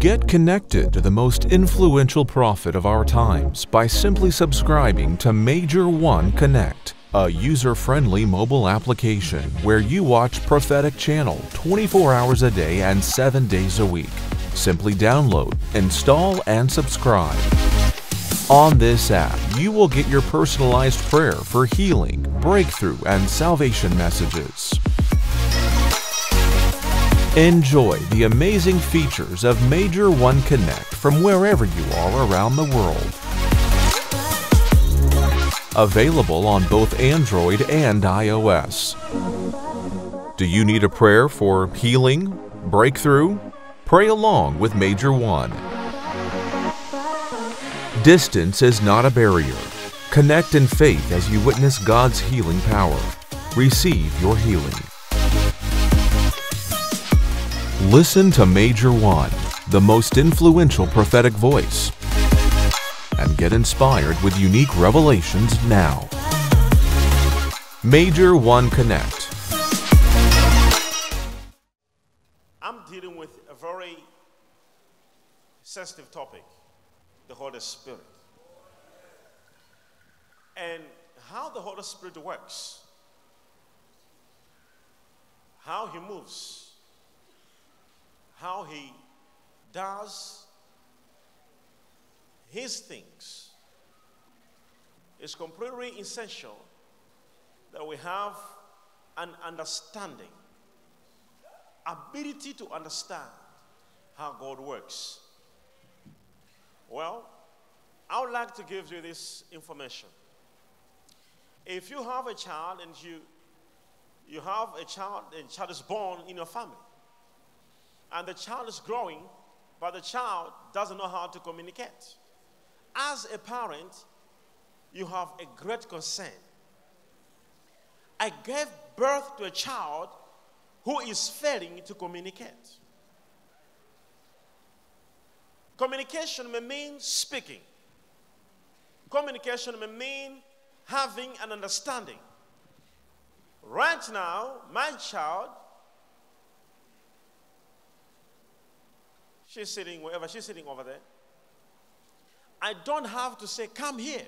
Get connected to the most influential prophet of our times by simply subscribing to Major One Connect, a user friendly mobile application where you watch Prophetic Channel 24 hours a day and 7 days a week. Simply download, install, and subscribe. On this app, you will get your personalized prayer for healing, breakthrough, and salvation messages. Enjoy the amazing features of Major One Connect from wherever you are around the world. Available on both Android and iOS. Do you need a prayer for healing, breakthrough? Pray along with Major One. Distance is not a barrier. Connect in faith as you witness God's healing power. Receive your healing. Listen to Major One, the most influential prophetic voice, and get inspired with unique revelations now. Major One Connect. I'm dealing with a very sensitive topic the Holy Spirit. And how the Holy Spirit works, how He moves how he does his things. It's completely essential that we have an understanding, ability to understand how God works. Well, I would like to give you this information. If you have a child and you you have a child and child is born in your family, and the child is growing, but the child doesn't know how to communicate. As a parent, you have a great concern. I gave birth to a child who is failing to communicate. Communication may mean speaking. Communication may mean having an understanding. Right now, my child She's sitting wherever she's sitting over there. I don't have to say, Come here.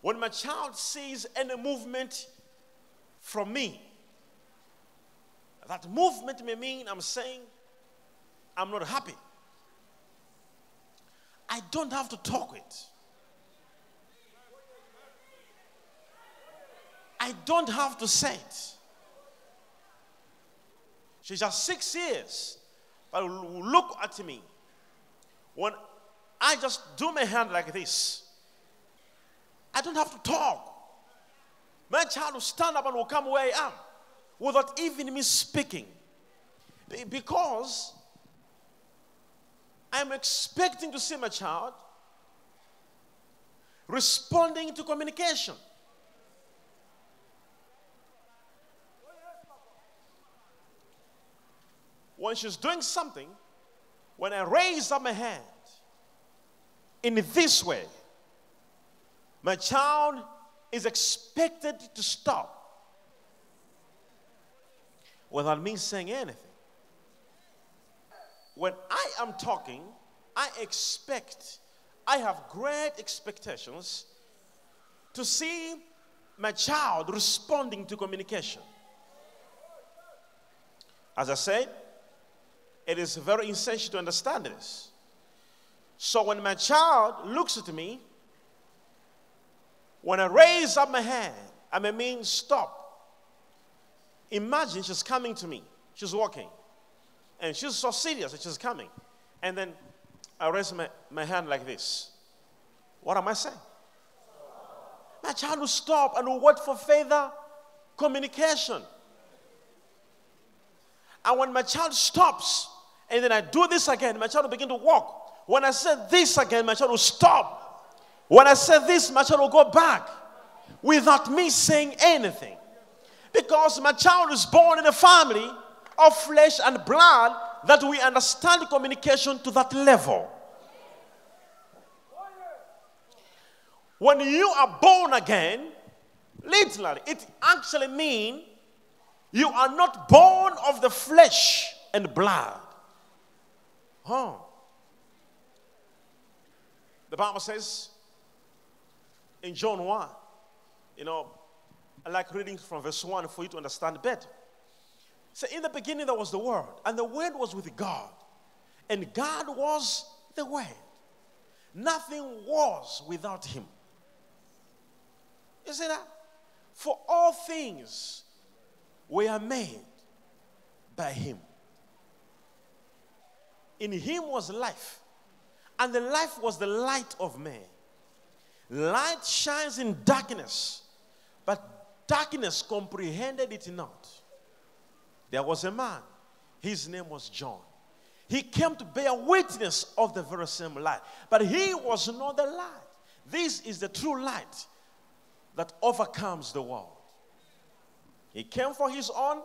When my child sees any movement from me, that movement may mean I'm saying, I'm not happy. I don't have to talk it. I don't have to say it. She's just six years but look at me. When I just do my hand like this, I don't have to talk. My child will stand up and will come where I am without even me speaking. Because I'm expecting to see my child responding to communication. When she's doing something, when I raise up my hand in this way, my child is expected to stop without me saying anything. When I am talking, I expect, I have great expectations to see my child responding to communication. As I said, it is very essential to understand this. So when my child looks at me, when I raise up my hand, I may mean stop. Imagine she's coming to me. She's walking. And she's so serious that she's coming. And then I raise my, my hand like this. What am I saying? My child will stop and will wait for further communication. And when my child stops, and then I do this again, my child will begin to walk. When I say this again, my child will stop. When I say this, my child will go back without me saying anything. Because my child is born in a family of flesh and blood that we understand communication to that level. When you are born again, literally, it actually means you are not born of the flesh and blood. Oh. The Bible says in John 1, you know, I like reading from verse 1 for you to understand better. So, in the beginning, there was the Word, and the Word was with God, and God was the Word. Nothing was without Him. You see that? For all things were made by Him. In Him was life, and the life was the light of man. Light shines in darkness, but darkness comprehended it not. There was a man, his name was John. He came to bear witness of the very same light, but he was not the light. This is the true light that overcomes the world. He came for his own,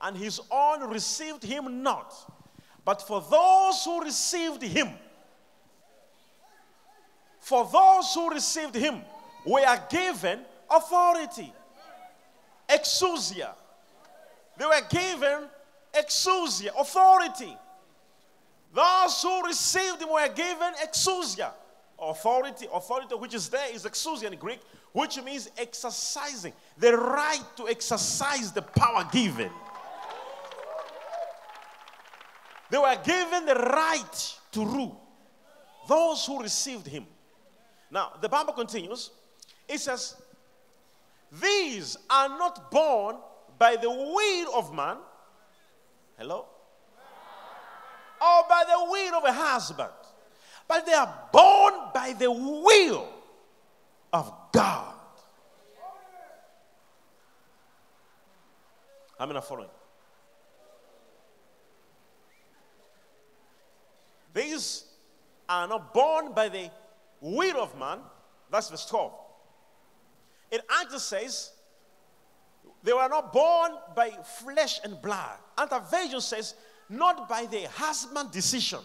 and his own received him not. But for those who received him, for those who received him, we are given authority, exousia. They were given exousia, authority. Those who received him were given exousia, authority. Authority, which is there, is exousia in Greek, which means exercising the right to exercise the power given. They were given the right to rule. Those who received him. Now, the Bible continues. It says, These are not born by the will of man. Hello? Or by the will of a husband. But they are born by the will of God. I'm not following. These are not born by the will of man. That's verse 12. It actually says, they were not born by flesh and blood. Another version says, not by the husband decision,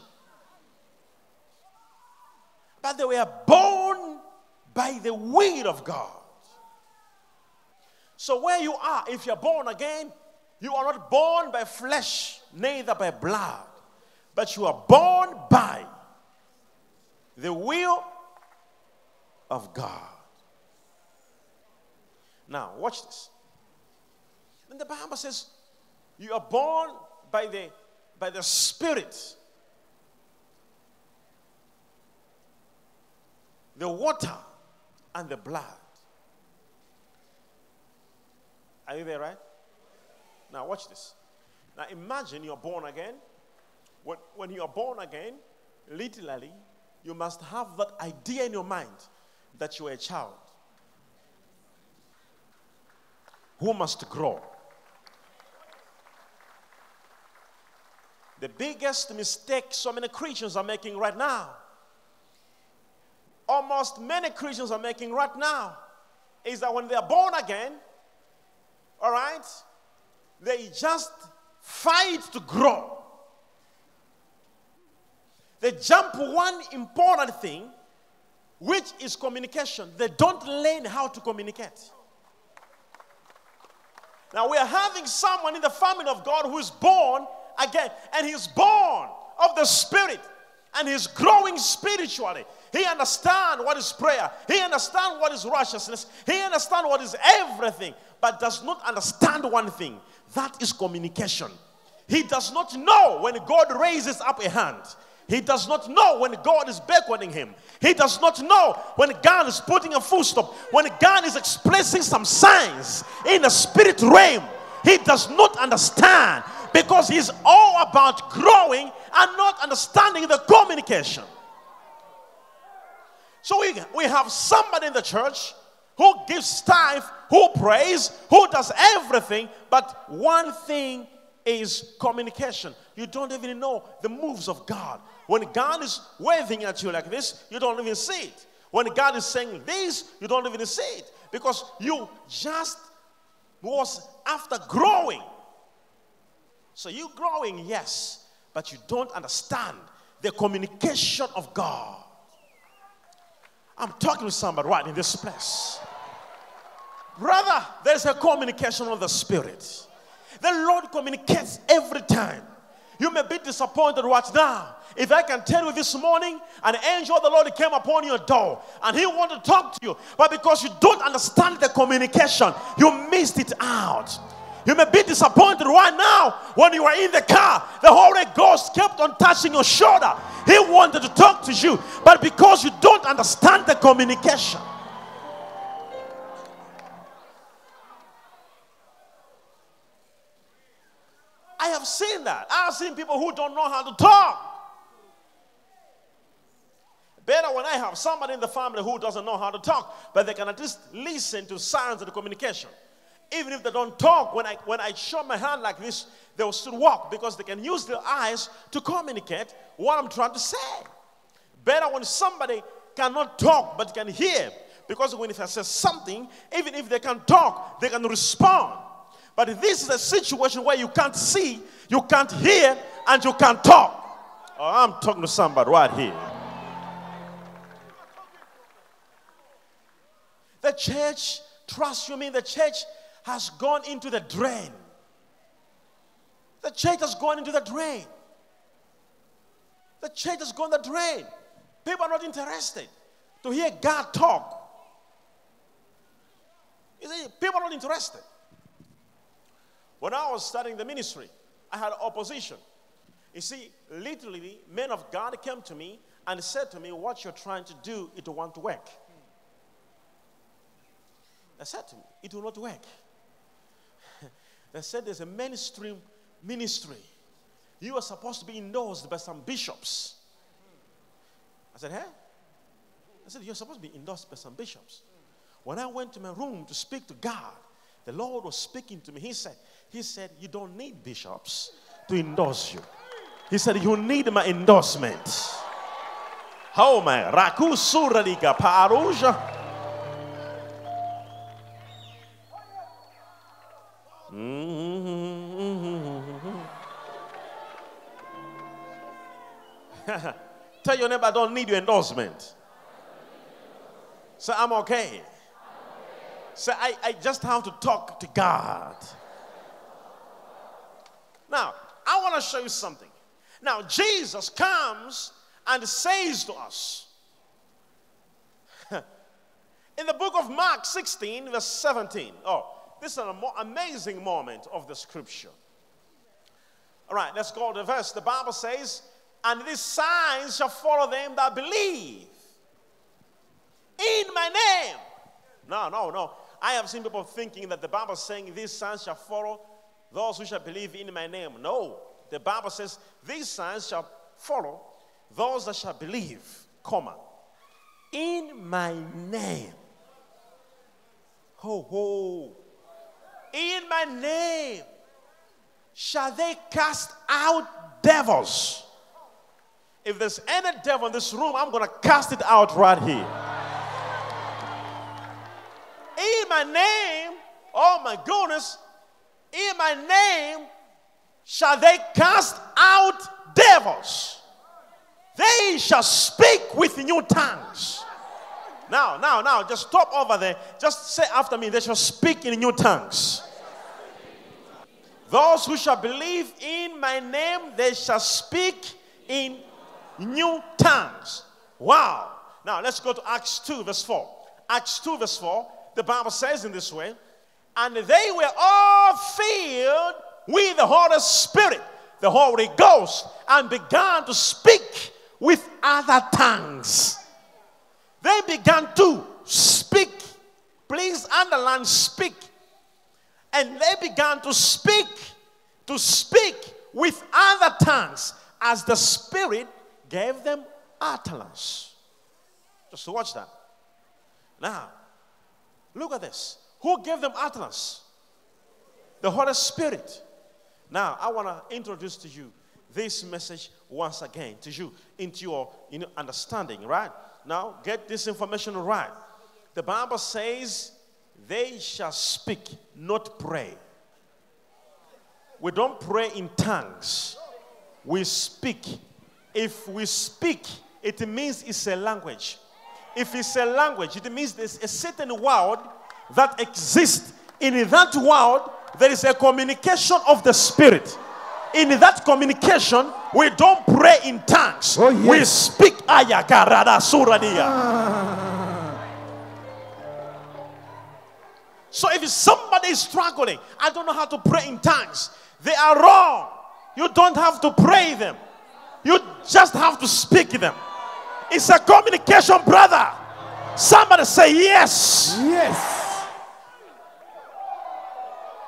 but they were born by the will of God. So, where you are, if you're born again, you are not born by flesh, neither by blood, but you are born by the will of God. Now, watch this. And the Bible says, you are born by the, by the Spirit. The water and the blood. Are you there, right? Now, watch this. Now, imagine you're born again. When, when you are born again, literally, you must have that idea in your mind that you are a child who must grow. The biggest mistake so many Christians are making right now, almost many Christians are making right now, is that when they are born again, all right, they just fight to grow. They jump one important thing, which is communication. They don't learn how to communicate. Now, we are having someone in the family of God who is born again, and he's born of the Spirit, and he's growing spiritually. He understands what is prayer, he understands what is righteousness, he understands what is everything, but does not understand one thing that is communication. He does not know when God raises up a hand. He does not know when God is beckoning him. He does not know when God is putting a full stop, when God is expressing some signs in the spirit realm. He does not understand because he's all about growing and not understanding the communication. So we, we have somebody in the church who gives tithe, who prays, who does everything, but one thing is communication. You don't even know the moves of God. When God is waving at you like this, you don't even see it. When God is saying this, you don't even see it because you just was after growing. So you growing, yes, but you don't understand the communication of God. I'm talking to somebody right in this place. Brother, there's a communication of the Spirit. The Lord communicates every time. You may be disappointed right now. If I can tell you this morning, an angel of the Lord came upon your door and he wanted to talk to you, but because you don't understand the communication, you missed it out. You may be disappointed right now when you are in the car. The Holy Ghost kept on touching your shoulder. He wanted to talk to you, but because you don't understand the communication, I have seen that. I have seen people who don't know how to talk. Better when I have somebody in the family who doesn't know how to talk, but they can at least listen to signs of the communication. Even if they don't talk, when I when I show my hand like this, they will still walk because they can use their eyes to communicate what I'm trying to say. Better when somebody cannot talk but can hear, because when if I say something, even if they can talk, they can respond. But this is a situation where you can't see, you can't hear, and you can't talk. Oh, I'm talking to somebody right here. The church, trust you me, the church has gone into the drain. The church has gone into the drain. The church has gone the drain. People are not interested to hear God talk. You see, people are not interested. When I was starting the ministry, I had opposition. You see, literally, men of God came to me and said to me, What you're trying to do, it won't work. They said to me, It will not work. they said there's a mainstream ministry. You are supposed to be endorsed by some bishops. I said, Hey? I said, You're supposed to be endorsed by some bishops. When I went to my room to speak to God, the Lord was speaking to me. He said, He said, You don't need bishops to endorse you. He said, You need my endorsement. How my Raku Suralika Paruja. Mm-hmm. Tell your neighbor, I don't need your endorsement. Say, I'm okay. Say, I, I just have to talk to God. Now, I want to show you something. Now, Jesus comes and says to us in the book of Mark 16, verse 17. Oh, this is an amazing moment of the scripture. All right, let's go to the verse. The Bible says, And these signs shall follow them that believe in my name. No, no, no. I have seen people thinking that the Bible is saying, These signs shall follow those who shall believe in my name. No, the Bible says, These signs shall follow those that shall believe, comma, in my name. Ho, ho. In my name shall they cast out devils. If there's any devil in this room, I'm going to cast it out right here. In my name, oh my goodness, in my name shall they cast out devils. They shall speak with new tongues. Now, now, now, just stop over there. Just say after me, they shall speak in new tongues. Those who shall believe in my name, they shall speak in new tongues. Wow. Now, let's go to Acts 2, verse 4. Acts 2, verse 4, the Bible says in this way, and they were all filled with the Holy Spirit, the Holy Ghost, and began to speak with other tongues they began to speak. Please underline speak. And they began to speak, to speak with other tongues as the Spirit gave them utterance. Just watch that. Now, look at this. Who gave them utterance? The Holy Spirit. Now, I want to introduce to you this message once again to you into your you know, understanding, right? Now, get this information right. The Bible says, they shall speak, not pray. We don't pray in tongues, we speak. If we speak, it means it's a language. If it's a language, it means there's a certain word that exist In that world, there is a communication of the Spirit. in that communication, we don't pray in tongues. Oh, yes. We speak ayakarada suradia. Ah. So if somebody is struggling, I don't know how to pray in tongues, they are wrong. You don't have to pray them. You just have to speak them. It's a communication, brother. Somebody say yes. Yes.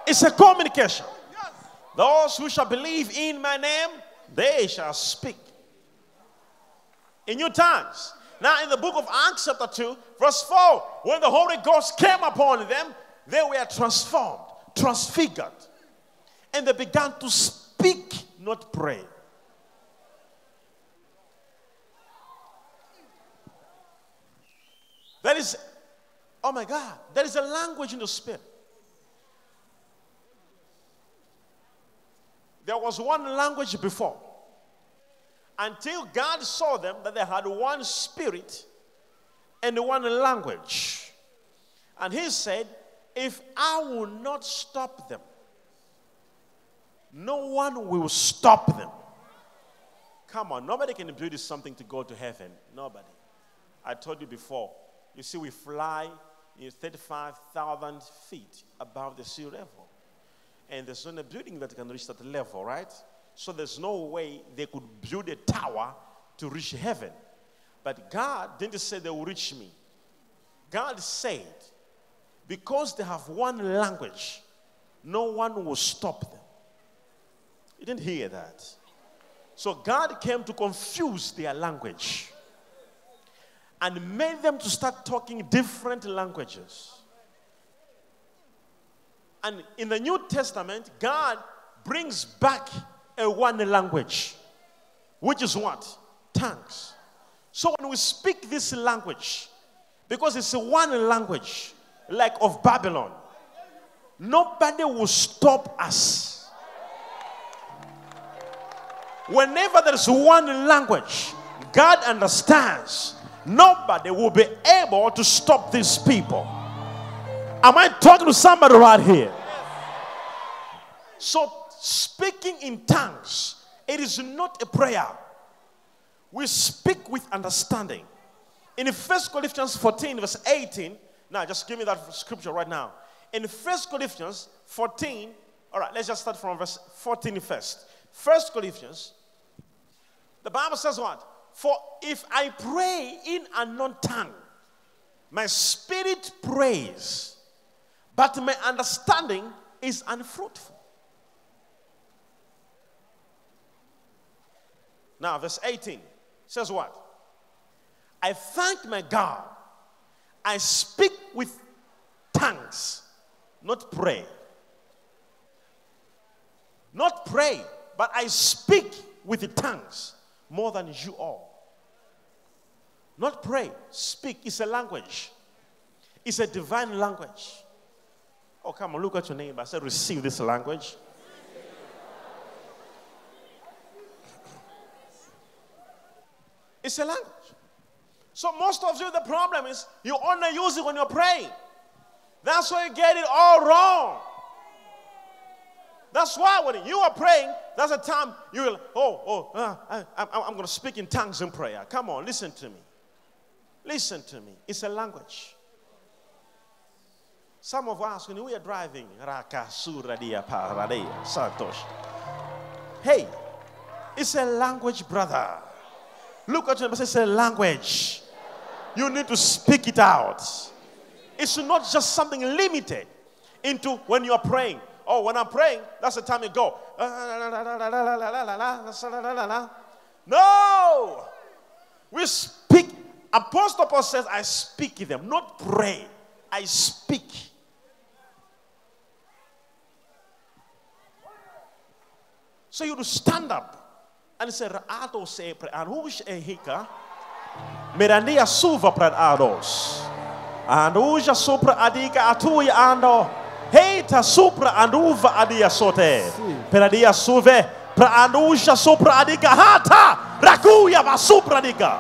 It's a communication. Those who shall believe in my name, they shall speak in new tongues. Now, in the book of Acts, chapter 2, verse 4, when the Holy Ghost came upon them, they were transformed, transfigured, and they began to speak, not pray. There is, oh my God, there is a language in the spirit. There was one language before. Until God saw them that they had one spirit and one language. And He said, If I will not stop them, no one will stop them. Come on, nobody can build something to go to heaven. Nobody. I told you before. You see, we fly in 35,000 feet above the sea level. And there's not a building that can reach that level, right? So there's no way they could build a tower to reach heaven. But God didn't say they will reach me. God said, because they have one language, no one will stop them. You didn't hear that. So God came to confuse their language and made them to start talking different languages. And in the New Testament, God brings back a one language, which is what? Tongues. So when we speak this language, because it's one language, like of Babylon, nobody will stop us. Whenever there's one language, God understands nobody will be able to stop these people. Am I talking to somebody right here? So, speaking in tongues, it is not a prayer. We speak with understanding. In 1 Corinthians 14, verse 18, now just give me that scripture right now. In 1 Corinthians 14, all right, let's just start from verse 14 first. 1 Corinthians, the Bible says what? For if I pray in a non tongue, my spirit prays, but my understanding is unfruitful. Now, verse 18 says what? I thank my God. I speak with tongues, not pray. Not pray, but I speak with the tongues more than you all. Not pray, speak. It's a language, it's a divine language. Oh, come on, look at your neighbor. I said, receive this language. It's a language. So most of you, the problem is you only use it when you're praying. That's why you get it all wrong. That's why when you are praying, that's the time you will, oh, oh, uh, I, I'm going to speak in tongues in prayer. Come on, listen to me. Listen to me. It's a language. Some of us, when we are driving, hey, it's a language, brother. Look at him and say, language. You need to speak it out. It's not just something limited into when you are praying. Oh, when I'm praying, that's the time you go. No! We speak. Apostle Paul says, I speak them, not pray. I speak. So you to stand up and say, Ato se pre anush ehika. Merandia suva pred ados. Anuja supra adika atui ando. Heita supra anuva adia sote. Peradia suve. Pra anuja supra adika hata. Rakuya va supra adika.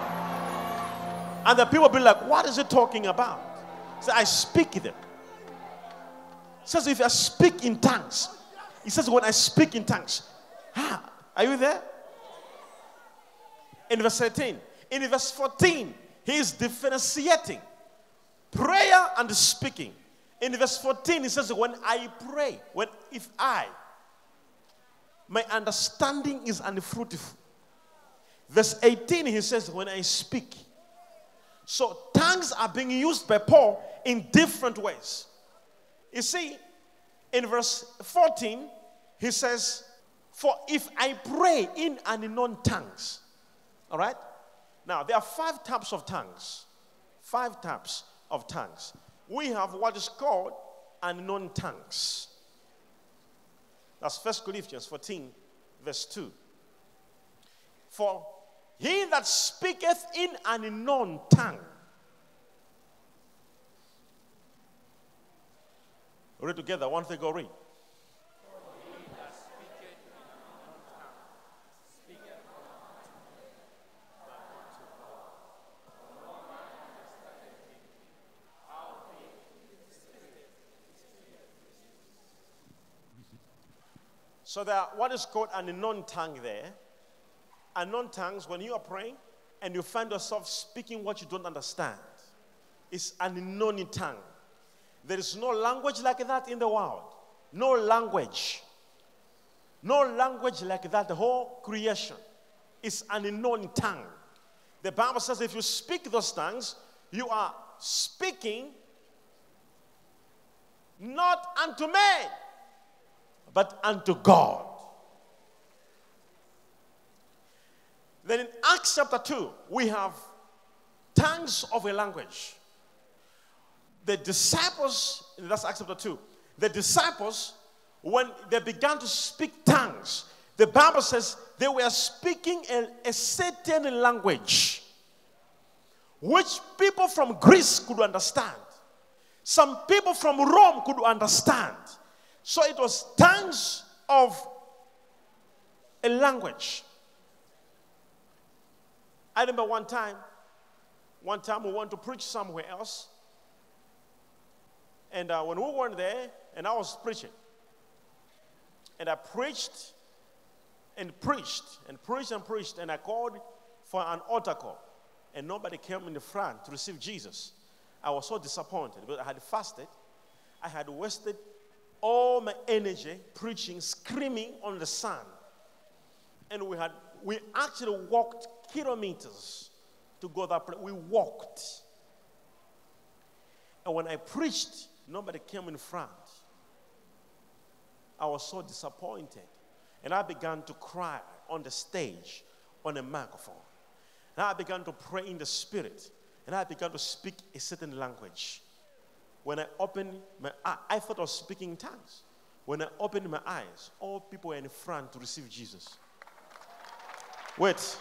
And the people be like, what is it talking about? So I speak them. It says, if I speak in tongues, he says, when I speak in tongues, Are you there? In verse 13. In verse 14, he is differentiating prayer and speaking. In verse 14, he says, When I pray, when if I, my understanding is unfruitful. Verse 18, he says, When I speak. So tongues are being used by Paul in different ways. You see, in verse 14, he says, For if I pray in unknown tongues, all right? Now, there are five types of tongues. Five types of tongues. We have what is called unknown tongues. That's 1 Corinthians 14, verse 2. For he that speaketh in an unknown tongue. Read together. One thing go read. So that what is called an unknown tongue there unknown tongues, when you are praying and you find yourself speaking what you don't understand, it's an unknown tongue. There is no language like that in the world. No language. No language like that. The whole creation is an unknown tongue. The Bible says if you speak those tongues, you are speaking not unto man, but unto God. Then in Acts chapter 2, we have tongues of a language. The disciples, that's Acts chapter 2, the disciples, when they began to speak tongues, the Bible says they were speaking a, a certain language which people from Greece could understand. Some people from Rome could understand. So it was tongues of a language. I remember one time, one time we went to preach somewhere else. And uh, when we were there, and I was preaching, and I preached and preached and preached and preached, and I called for an altar call, and nobody came in the front to receive Jesus. I was so disappointed because I had fasted, I had wasted all my energy preaching, screaming on the sun, and we had we actually walked kilometers to go that place. We walked. And when I preached, nobody came in front. I was so disappointed. And I began to cry on the stage, on a microphone. And I began to pray in the spirit. And I began to speak a certain language. When I opened my eye, I thought was speaking in tongues. When I opened my eyes, all people were in front to receive Jesus. Wait.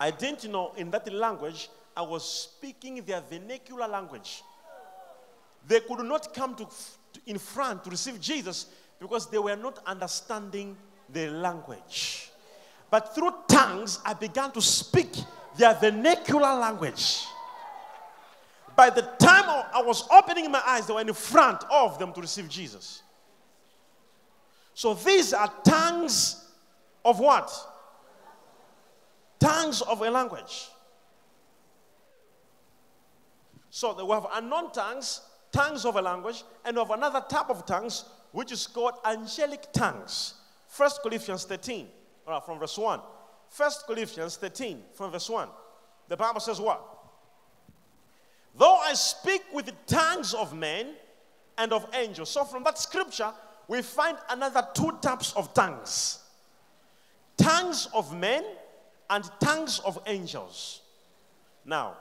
I didn't know in that language I was speaking their vernacular language. They could not come to, to, in front to receive Jesus because they were not understanding the language. But through tongues, I began to speak their vernacular language. By the time I was opening my eyes, they were in front of them to receive Jesus. So these are tongues of what? tongues of a language. So we have unknown tongues, tongues of a language, and of another type of tongues, which is called angelic tongues. First Corinthians 13, from verse 1. First Corinthians 13, from verse 1. The Bible says what? Though I speak with the tongues of men and of angels. So from that scripture, we find another two types of tongues tongues of men and tongues of angels. Now,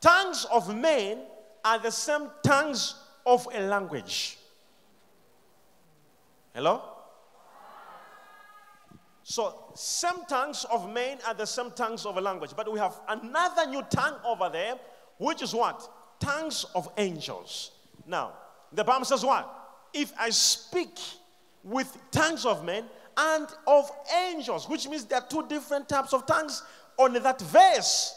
tongues of men are the same tongues of a language. Hello? So, same tongues of men are the same tongues of a language. But we have another new tongue over there, which is what? Tongues of angels. Now, the Bible says what? If I speak with tongues of men and of angels, which means there are two different types of tongues on that verse.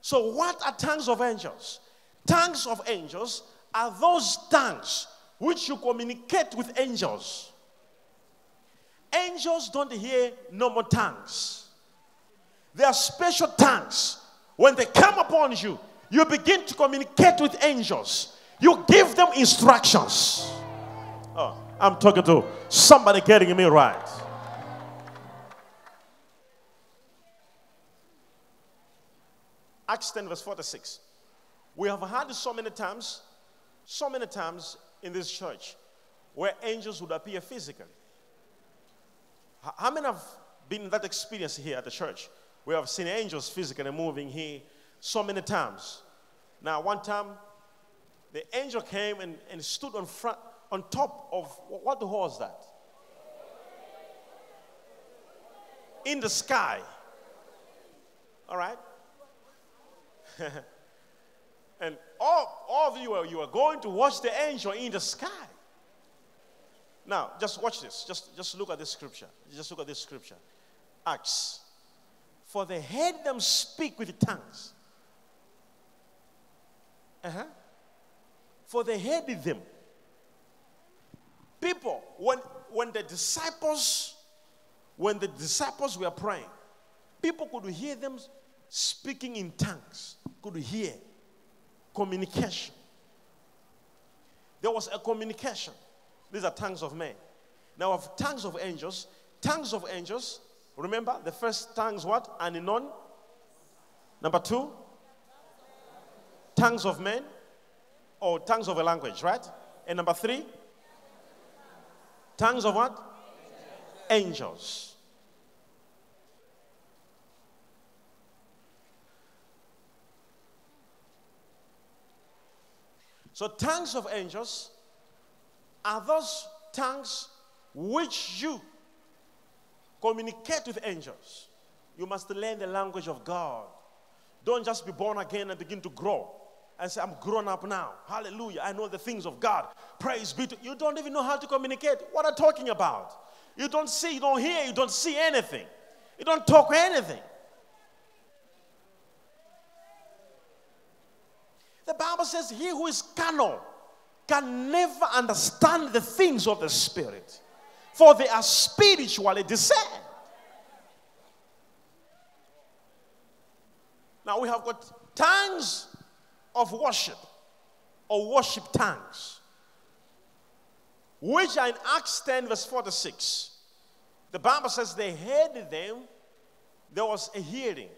So, what are tongues of angels? Tongues of angels are those tongues which you communicate with angels. Angels don't hear normal tongues. they are special tongues. When they come upon you, you begin to communicate with angels. You give them instructions. Oh, I'm talking to somebody getting me right. Acts 10, verse 46. We have had so many times, so many times in this church where angels would appear physically. How many have been that experience here at the church? We have seen angels physically moving here so many times. Now, one time, the angel came and, and stood on front, on top of what the was that? In the sky. All right? and all, all of you are, you are going to watch the angel in the sky. Now, just watch this. Just, just look at this scripture. Just look at this scripture. Acts. For they heard them speak with tongues. Uh-huh. For they heard them. People, when, when the disciples, when the disciples were praying, people could hear them speaking in tongues, could hear communication. There was a communication. These are tongues of men. Now, of tongues of angels, tongues of angels, remember the first tongues what? Aninon. Number two, tongues of men or tongues of a language, right? And number three, tongues of what? Angels. So, tongues of angels are those tongues which you communicate with angels. You must learn the language of God. Don't just be born again and begin to grow and say, I'm grown up now. Hallelujah. I know the things of God. Praise be to you. Don't even know how to communicate. What are talking about? You don't see, you don't hear, you don't see anything. You don't talk anything. The Bible says, He who is carnal can never understand the things of the Spirit, for they are spiritually discerned. Now we have got tongues of worship or worship tongues, which are in Acts 10, verse 46. The Bible says they heard them, there was a hearing.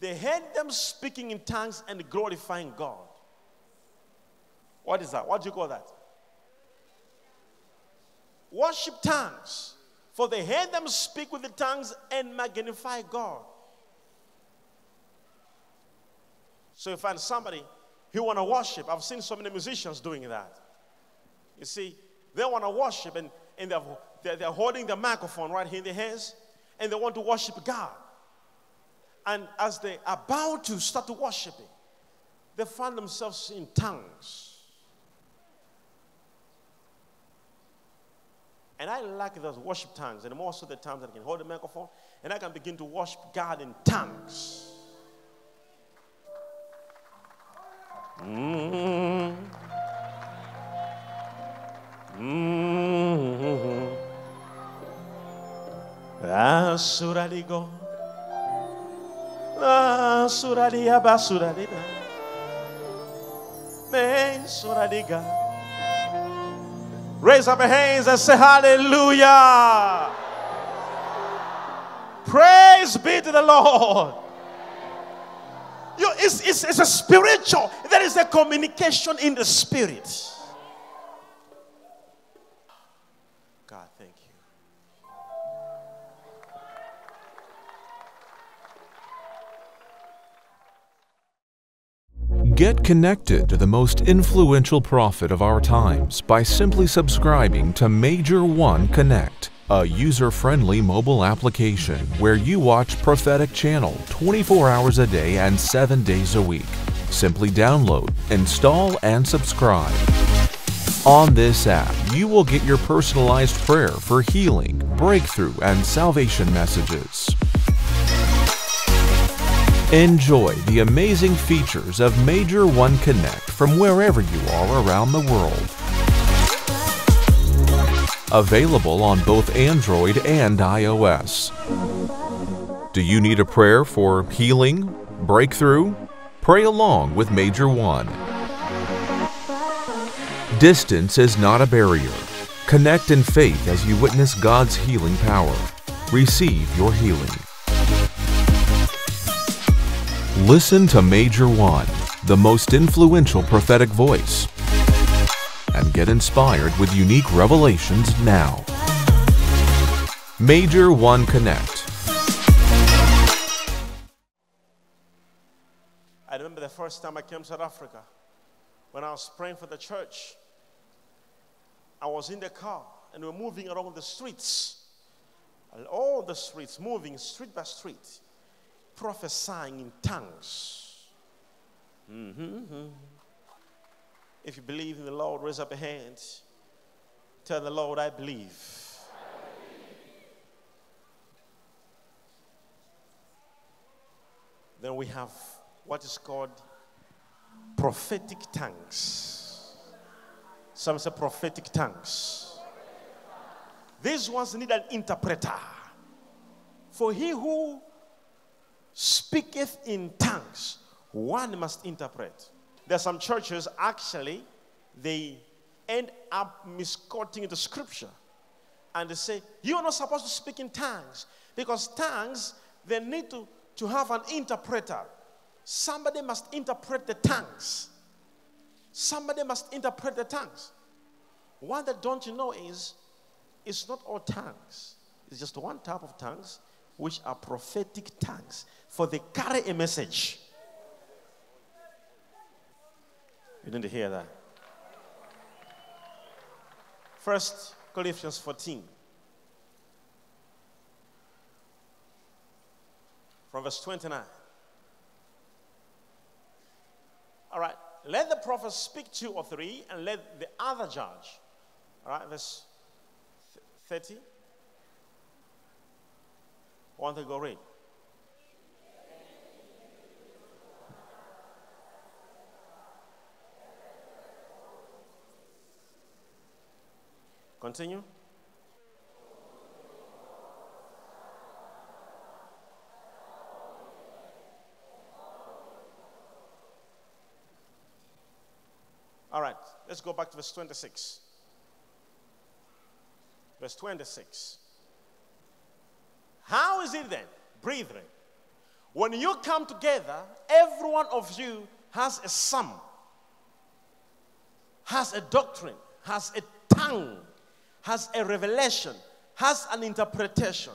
They heard them speaking in tongues and glorifying God. What is that? What do you call that? Worship tongues. For they heard them speak with the tongues and magnify God. So you find somebody who want to worship. I've seen so many musicians doing that. You see, they want to worship and, and they're, they're, they're holding the microphone right here in their hands and they want to worship God. And as they are about to start to worshiping, they find themselves in tongues. And I like those worship tongues. And most of the times I can hold the microphone and I can begin to worship God in tongues. Mm-hmm. Raise up your hands and say hallelujah. Praise be to the Lord. You, it's, it's, it's a spiritual, there is a communication in the spirit. God, thank you. Get connected to the most influential prophet of our times by simply subscribing to Major One Connect, a user-friendly mobile application where you watch prophetic channel 24 hours a day and 7 days a week. Simply download, install, and subscribe. On this app, you will get your personalized prayer for healing, breakthrough, and salvation messages. Enjoy the amazing features of Major One Connect from wherever you are around the world. Available on both Android and iOS. Do you need a prayer for healing, breakthrough? Pray along with Major One. Distance is not a barrier. Connect in faith as you witness God's healing power. Receive your healing. Listen to Major One, the most influential prophetic voice, and get inspired with unique revelations now. Major One Connect. I remember the first time I came to South Africa when I was praying for the church. I was in the car and we were moving around the streets. All the streets, moving street by street, prophesying in tongues. Mm-hmm. If you believe in the Lord, raise up a hand. Tell the Lord, I believe. Then we have what is called prophetic tongues. Some say prophetic tongues. These ones need an interpreter. For he who speaketh in tongues, one must interpret. There are some churches actually, they end up misquoting the scripture. And they say, You are not supposed to speak in tongues. Because tongues, they need to, to have an interpreter. Somebody must interpret the tongues. Somebody must interpret the tongues. One that don't you know is it's not all tongues. It's just one type of tongues, which are prophetic tongues, for they carry a message. You didn't hear that. First Corinthians 14. From verse 29. All right. Let the prophet speak two or three, and let the other judge. All right, verse 30. One to go read. Continue. All right, let's go back to verse 26. Verse 26. How is it then, brethren, when you come together, every one of you has a sum, has a doctrine, has a tongue, has a revelation, has an interpretation.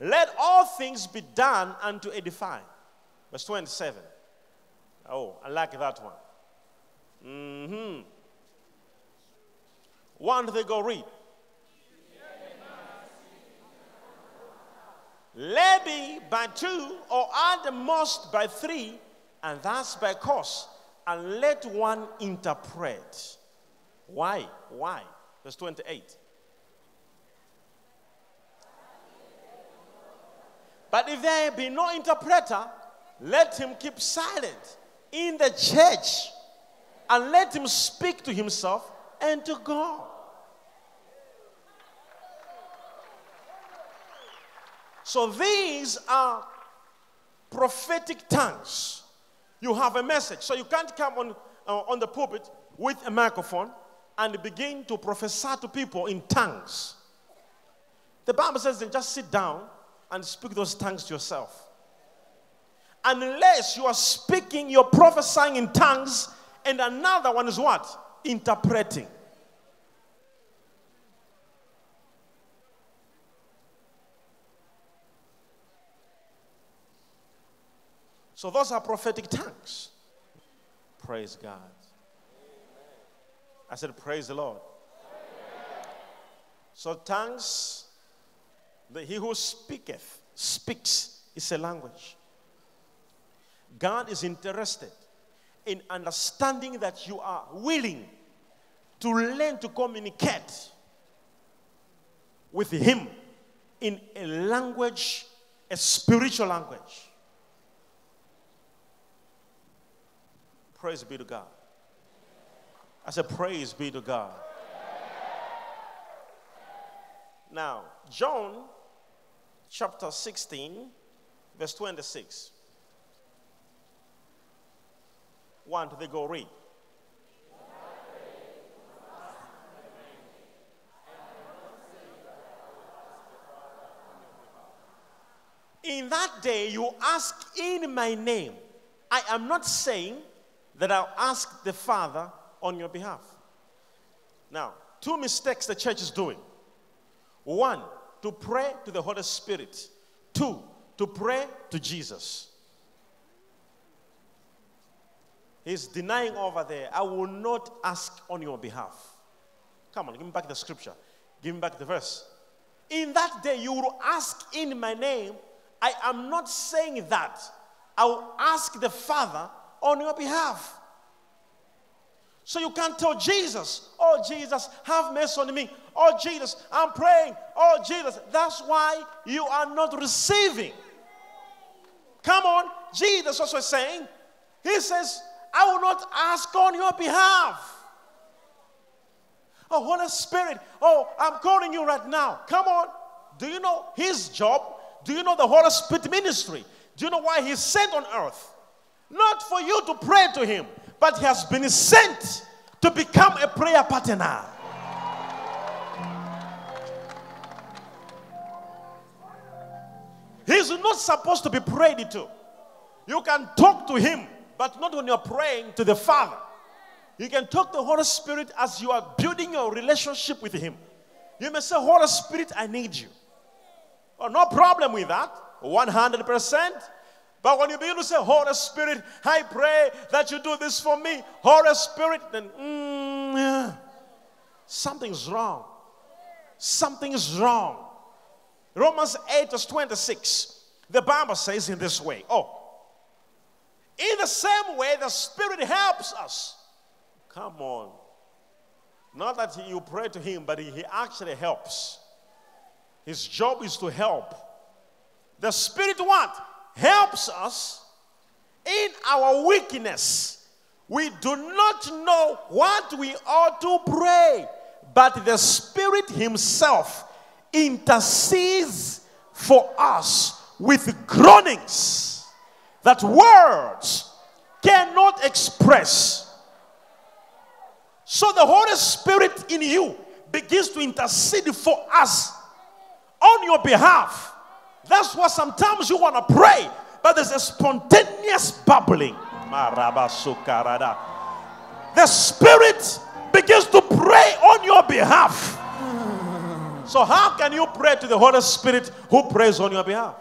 Let all things be done unto edify. Verse 27. Oh, I like that one. Mm-hmm. One they go read. Be by two, or at the most by three, and that's by course, and let one interpret. Why? Why? Verse 28. But if there be no interpreter, let him keep silent in the church and let him speak to himself and to God. So these are prophetic tongues. You have a message. So you can't come on, uh, on the pulpit with a microphone and begin to prophesy to people in tongues. The Bible says then just sit down and speak those tongues to yourself. Unless you are speaking, you're prophesying in tongues, and another one is what? Interpreting. So those are prophetic tongues. Praise God. I said, Praise the Lord. So tongues, the, he who speaketh, speaks, is a language. God is interested in understanding that you are willing to learn to communicate with Him in a language, a spiritual language. Praise be to God. I said, Praise be to God. Now, John chapter 16, verse 26. One to the go read. In that day, you ask in my name. I am not saying that I'll ask the Father on your behalf. Now, two mistakes the church is doing. One, to pray to the Holy Spirit. Two, to pray to Jesus. He's denying over there, I will not ask on your behalf. Come on, give me back the scripture. Give me back the verse. In that day, you will ask in my name. I am not saying that. I will ask the Father on your behalf. So you can't tell Jesus, Oh, Jesus, have mercy on me. Oh, Jesus, I'm praying. Oh, Jesus. That's why you are not receiving. Come on. Jesus also saying, He says, I will not ask on your behalf. Oh, Holy Spirit, oh, I'm calling you right now. Come on. Do you know his job? Do you know the Holy Spirit ministry? Do you know why he's sent on earth? Not for you to pray to him, but he has been sent to become a prayer partner. He's not supposed to be prayed to. You can talk to him, but not when you're praying to the Father. You can talk to the Holy Spirit as you are building your relationship with Him. You may say, Holy Spirit, I need you. Oh, no problem with that. 100%. But when you begin to say, Holy Spirit, I pray that you do this for me, Holy Spirit, then mm, something's wrong. Something is wrong. Romans 8, verse 26. The Bible says in this way, Oh, in the same way, the Spirit helps us. Come on. Not that you pray to Him, but He actually helps. His job is to help. The Spirit what? Helps us in our weakness. We do not know what we ought to pray, but the Spirit Himself intercedes for us with groanings that words cannot express. So the Holy Spirit in you begins to intercede for us on your behalf. That's why sometimes you want to pray, but there's a spontaneous bubbling. The Spirit begins to pray on your behalf. So, how can you pray to the Holy Spirit who prays on your behalf?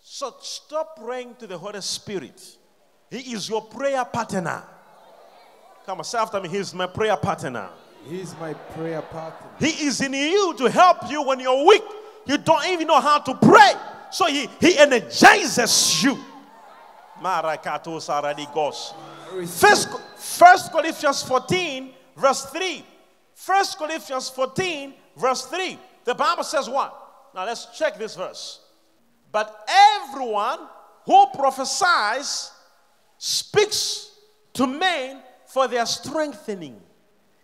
So, stop praying to the Holy Spirit. He is your prayer partner. Come on, say after me, He's my prayer partner. He is my prayer partner. He is in you to help you when you're weak. You don't even know how to pray. So He, he energizes you. Saradigos. First, First Corinthians 14, verse 3. First Corinthians 14, verse 3. The Bible says what? Now let's check this verse. But everyone who prophesies speaks to men for their strengthening,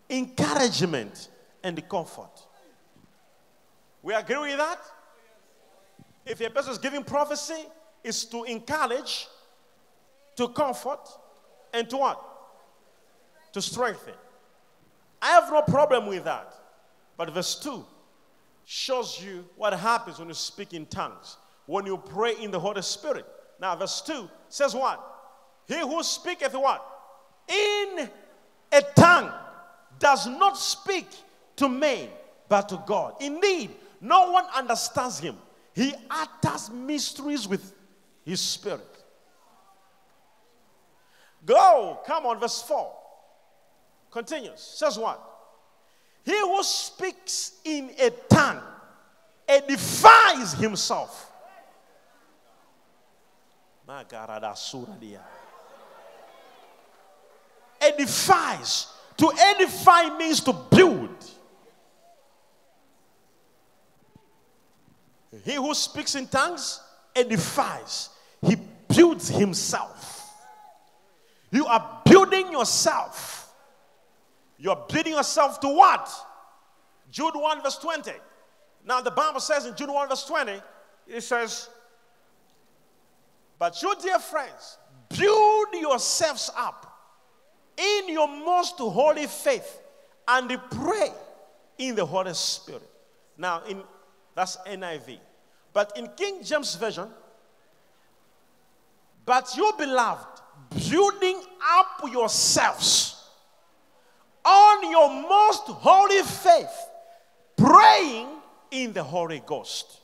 encouragement, and comfort. We agree with that? If a person is giving prophecy, is to encourage, to comfort, and to what? To strengthen. I have no problem with that. But verse 2 shows you what happens when you speak in tongues, when you pray in the Holy Spirit. Now, verse 2 says what? He who speaketh what? In a tongue does not speak to men, but to God. Indeed, no one understands him. He utters mysteries with his spirit. Go, come on, verse 4. Continues. Says what? He who speaks in a tongue edifies himself. Edifies. To edify means to build. He who speaks in tongues edifies, he builds himself. You are building yourself You're building yourself to what? Jude 1, verse 20. Now, the Bible says in Jude 1, verse 20, it says, But you, dear friends, build yourselves up in your most holy faith and pray in the Holy Spirit. Now, in that's NIV. But in King James Version, but you beloved, building up yourselves on your most holy faith, praying in the Holy Ghost.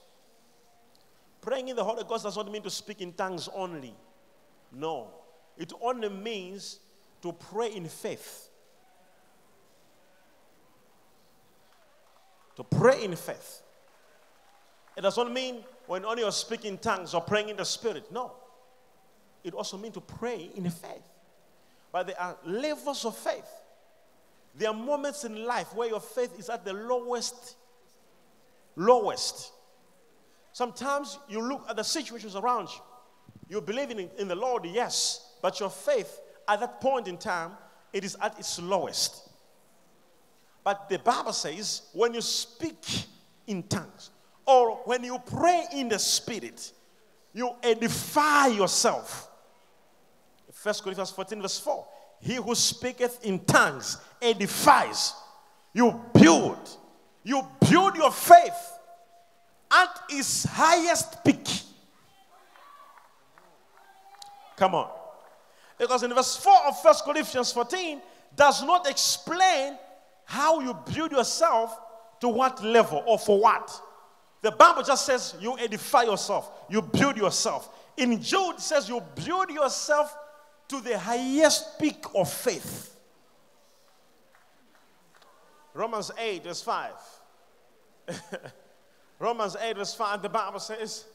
Praying in the Holy Ghost does not mean to speak in tongues only. No. It only means to pray in faith. To pray in faith. It does not mean when only you're speaking tongues or praying in the Spirit. No. It also means to pray in faith. But there are levels of faith. There are moments in life where your faith is at the lowest, lowest. Sometimes you look at the situations around you. You believe in, in the Lord, yes, but your faith at that point in time, it is at its lowest. But the Bible says when you speak in tongues or when you pray in the Spirit, you edify yourself. 1 Corinthians 14, verse 4. He who speaketh in tongues edifies. You build. You build your faith at its highest peak. Come on. Because in verse 4 of 1 Corinthians 14 does not explain how you build yourself to what level or for what. The Bible just says you edify yourself, you build yourself. In Jude, it says you build yourself to the highest peak of faith. Romans 8, verse 5. Romans 8, verse 5, the Bible says,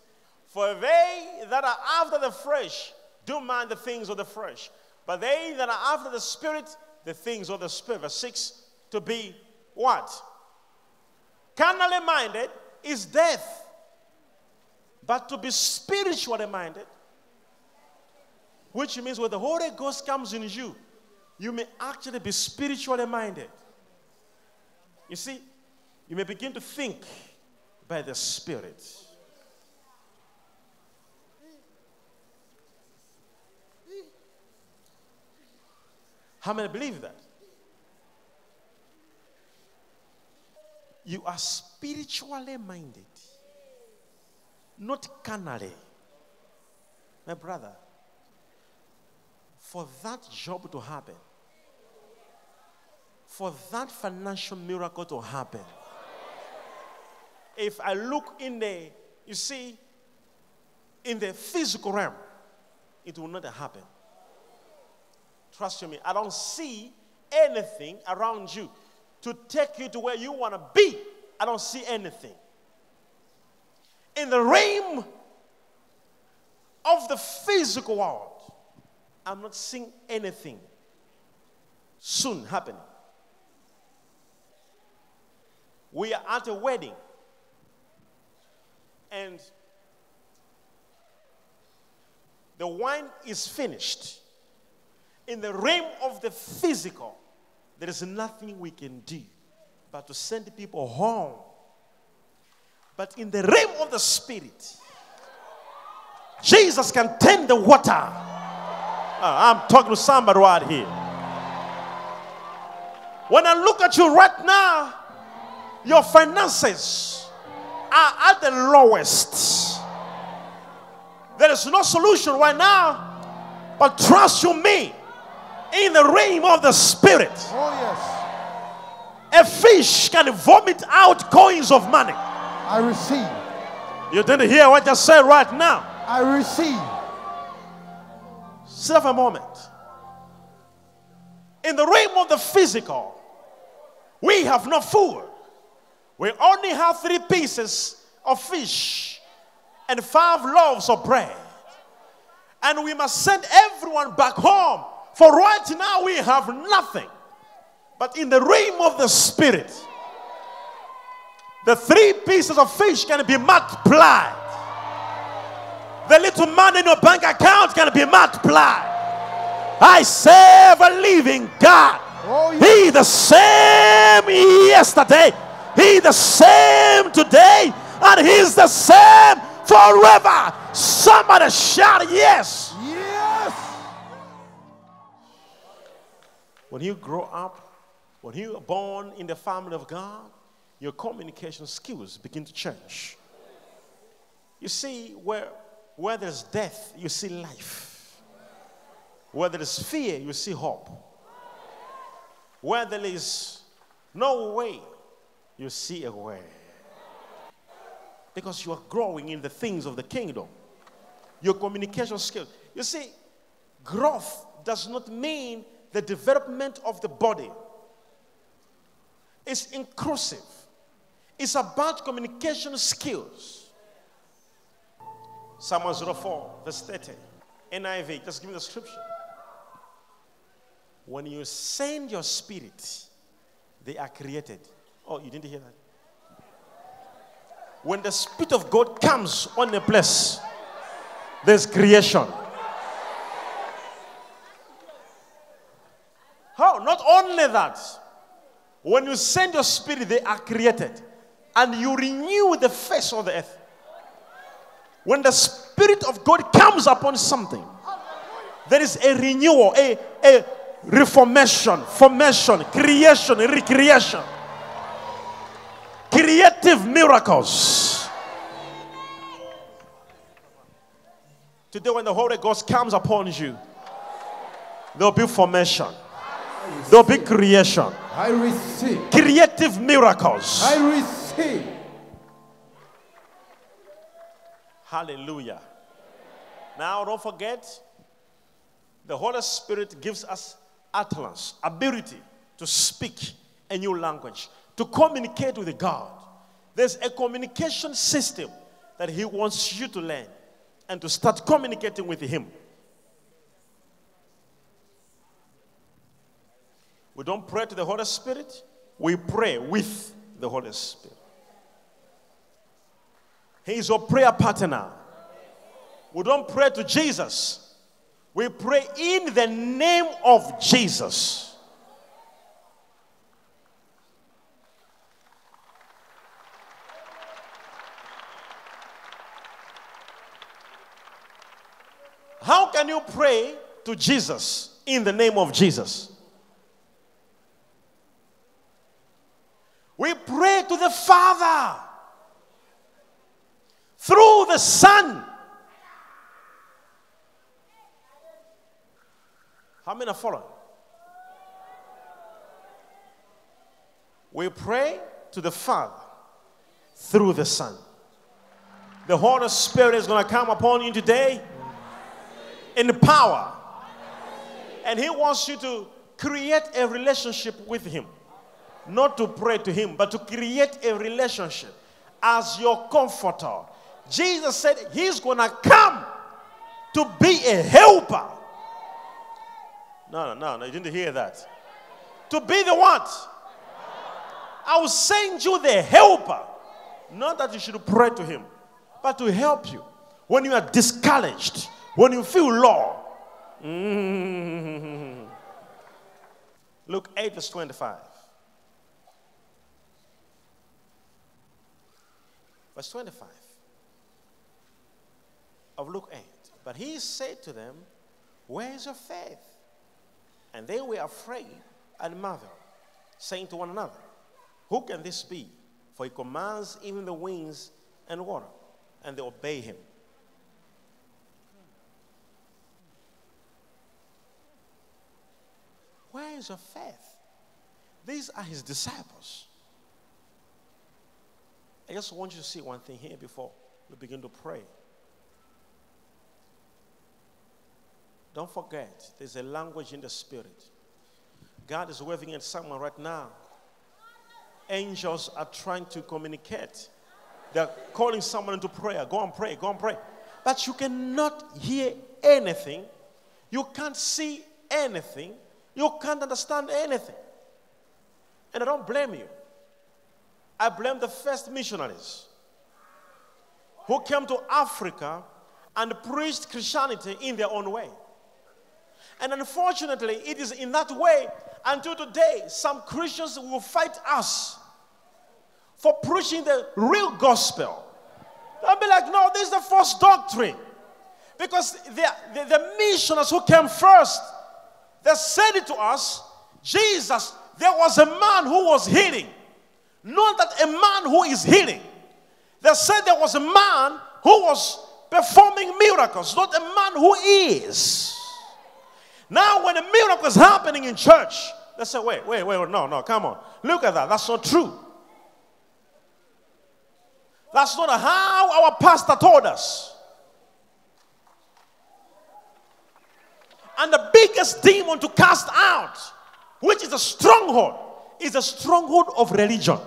For they that are after the flesh do mind the things of the flesh, but they that are after the spirit, the things of the spirit. Verse 6, to be what? Carnally minded is death, but to be spiritually minded which means when the Holy Ghost comes in you, you may actually be spiritually minded. You see, you may begin to think by the Spirit. How many believe that? You are spiritually minded, not carnally. My brother, for that job to happen, for that financial miracle to happen, if I look in the, you see, in the physical realm, it will not happen. Trust me, I don't see anything around you to take you to where you want to be. I don't see anything. In the realm of the physical world, I'm not seeing anything soon happening. We are at a wedding. And the wine is finished. In the realm of the physical, there is nothing we can do but to send people home. But in the realm of the spirit, Jesus can turn the water uh, I'm talking to somebody right here. When I look at you right now, your finances are at the lowest. There is no solution right now, but trust you me in the realm of the spirit. Oh, yes. A fish can vomit out coins of money. I receive. You didn't hear what I said right now. I receive. Sit a moment. In the realm of the physical, we have no food. We only have three pieces of fish and five loaves of bread. And we must send everyone back home. For right now, we have nothing. But in the realm of the spirit, the three pieces of fish can be multiplied the little money in your bank account can be multiplied. I serve a living God. Oh, yes. He the same yesterday, He the same today, and He's the same forever. Somebody shout. Yes. When you grow up, when you are born in the family of God, your communication skills begin to change. You see, where, where there's death, you see life. Where there is fear, you see hope. Where there is no way, you see a way. Because you are growing in the things of the kingdom. Your communication skills. You see, growth does not mean the development of the body, it's inclusive. It's about communication skills. Psalm 104, verse 30. NIV, just give me the scripture. When you send your spirit, they are created. Oh, you didn't hear that? When the Spirit of God comes on a place, there's creation. How? Not only that, when you send your spirit, they are created and you renew the face of the earth. When the Spirit of God comes upon something, there is a renewal, a, a reformation, formation, creation, recreation, creative miracles. Today, when the Holy Ghost comes upon you, there'll be formation, there'll be creation, I receive. creative miracles. I receive. Hallelujah. Now, don't forget, the Holy Spirit gives us utterance, ability to speak a new language, to communicate with God. There's a communication system that He wants you to learn and to start communicating with Him. We don't pray to the Holy Spirit, we pray with the Holy Spirit. He is your prayer partner. We don't pray to Jesus. We pray in the name of Jesus. How can you pray to Jesus in the name of Jesus? We pray to the Father through the Son. How many are following? We pray to the Father through the Son. The Holy Spirit is going to come upon you today in power. And He wants you to create a relationship with Him. Not to pray to Him, but to create a relationship as your comforter. Jesus said He's going to come to be a helper. No, no, no, no, you didn't hear that. To be the what? I will send you the helper. Not that you should pray to him, but to help you when you are discouraged, when you feel low. Mm. Luke 8, verse 25. Verse 25 of Luke 8. But he said to them, Where is your faith? And they were afraid and marveled, saying to one another, Who can this be? For he commands even the winds and water, and they obey him. Where is your faith? These are his disciples. I just want you to see one thing here before we begin to pray. Don't forget, there's a language in the spirit. God is waving at someone right now. Angels are trying to communicate. They're calling someone into prayer. Go and pray, go and pray. But you cannot hear anything. You can't see anything. You can't understand anything. And I don't blame you. I blame the first missionaries who came to Africa and preached Christianity in their own way. And unfortunately, it is in that way Until today, some Christians will fight us for preaching the real gospel. They'll be like, no, this is the false doctrine. Because the, the, the missionaries who came first, they said it to us Jesus, there was a man who was healing. Not that a man who is healing. They said there was a man who was performing miracles, not a man who is. Now, when a miracle is happening in church, they say, wait, wait, wait, no, no, come on. Look at that. That's not true. That's not how our pastor told us. And the biggest demon to cast out, which is a stronghold, is a stronghold of religion.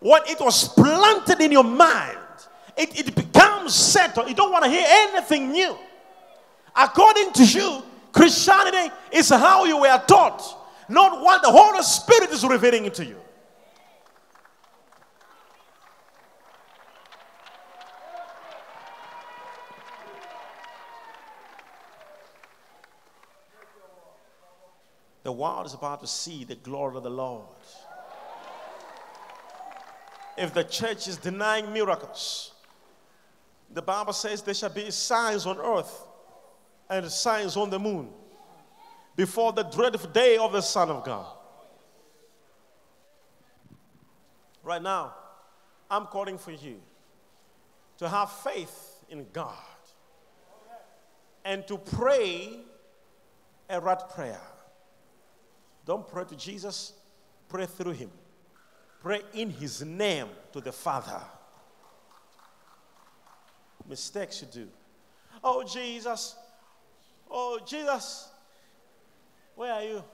When it was planted in your mind, it, it becomes settled. You don't want to hear anything new. According to you, Christianity is how you were taught, not what the Holy Spirit is revealing to you. The world is about to see the glory of the Lord. If the church is denying miracles, the Bible says there shall be signs on earth and signs on the moon before the dreadful day of the Son of God. Right now, I'm calling for you to have faith in God and to pray a right prayer. Don't pray to Jesus, pray through him. Pray in his name to the Father. Mistakes you do. Oh, Jesus. Oh, Jesus. Where are you?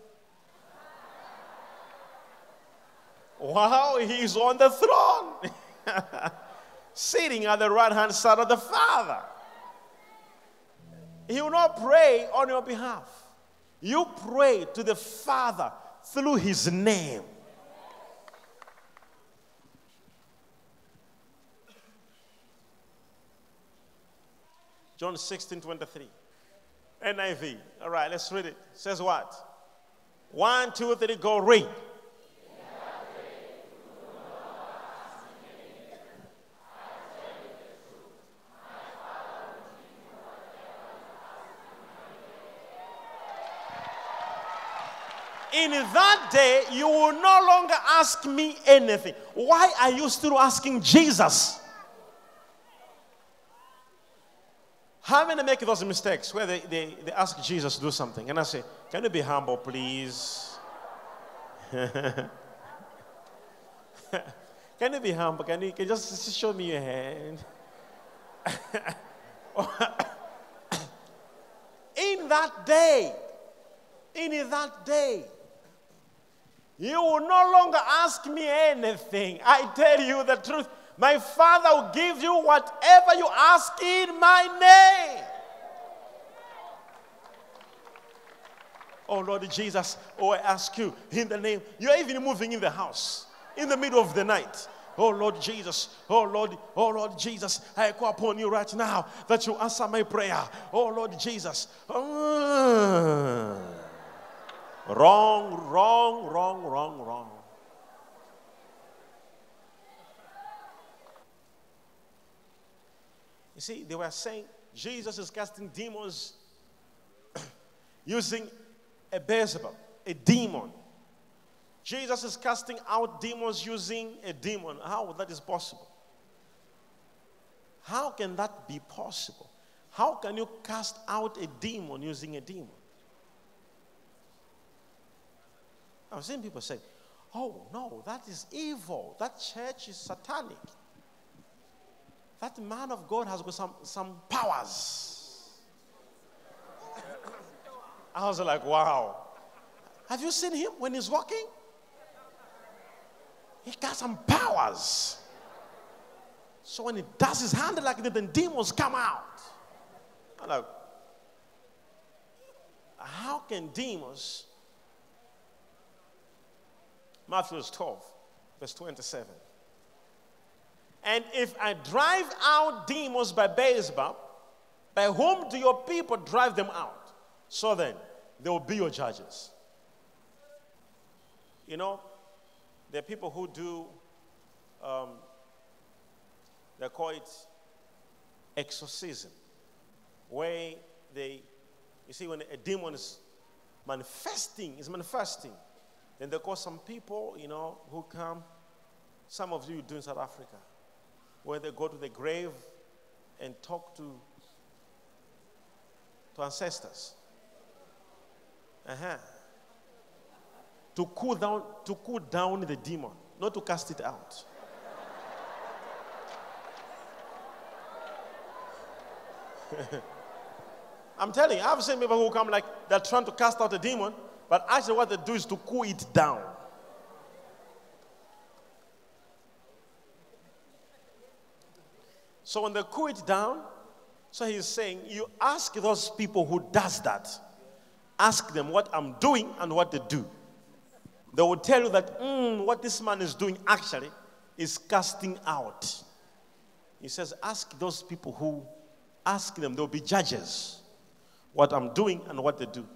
Wow, he's on the throne, sitting at the right hand side of the Father. He will not pray on your behalf. You pray to the Father through His name. John 16 23. NIV. All right, let's read it. it says what? One, two, three, go read. in that day, you will no longer ask me anything. Why are you still asking Jesus? How many make those mistakes where they, they, they ask Jesus to do something? And I say, Can you be humble, please? can you be humble? Can you, can you just show me your hand? in that day, in that day, you will no longer ask me anything. I tell you the truth. My Father will give you whatever you ask in my name. Oh Lord Jesus, oh I ask you in the name. You're even moving in the house in the middle of the night. Oh Lord Jesus, oh Lord, oh Lord Jesus, I call upon you right now that you answer my prayer. Oh Lord Jesus. Uh, Wrong, wrong, wrong, wrong, wrong. You see, they were saying Jesus is casting demons using a Beelzebub, a demon. Jesus is casting out demons using a demon. How that is possible? How can that be possible? How can you cast out a demon using a demon? I've seen people say, oh, no, that is evil. That church is satanic. That man of God has got some, some powers. I was like, wow. Have you seen him when he's walking? He got some powers. So when he does his hand like that, then demons come out. I'm like, how can demons Matthew 12, verse 27. And if I drive out demons by Beelzebub, by whom do your people drive them out? So then, they will be your judges. You know, there are people who do, um, they call it exorcism, where they, you see, when a demon is manifesting, is manifesting, then they call some people, you know, who come, some of you do in South Africa, where they go to the grave and talk to, to ancestors. Uh-huh. To cool down, to cool down the demon, not to cast it out. I'm telling you, I've seen people who come like they're trying to cast out a demon, but actually what they do is to cool it down. So when they cool it down, so he's saying, you ask those people who does that, ask them what I'm doing and what they do. They will tell you that mm, what this man is doing actually is casting out. He says, ask those people who ask them, they'll be judges what I'm doing and what they do.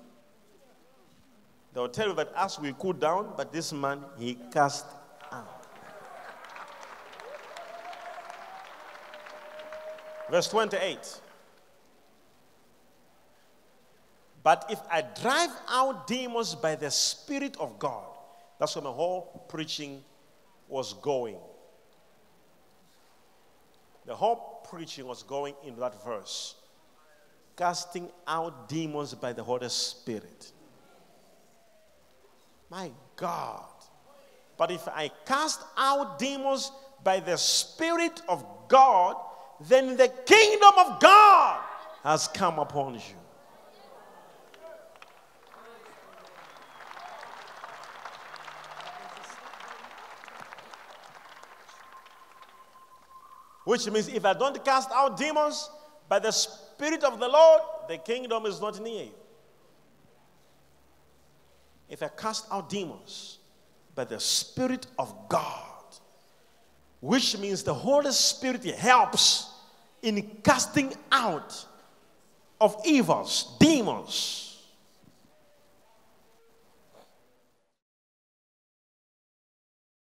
They will tell you that as we cool down, but this man, he cast out. Verse 28. But if I drive out demons by the Spirit of God, that's where my whole preaching was going. The whole preaching was going in that verse. Casting out demons by the Holy Spirit. My God. But if I cast out demons by the Spirit of God, then the kingdom of God has come upon you. Which means if I don't cast out demons by the Spirit of the Lord, the kingdom is not near you. If I cast out demons by the Spirit of God, which means the Holy Spirit helps in casting out of evils, demons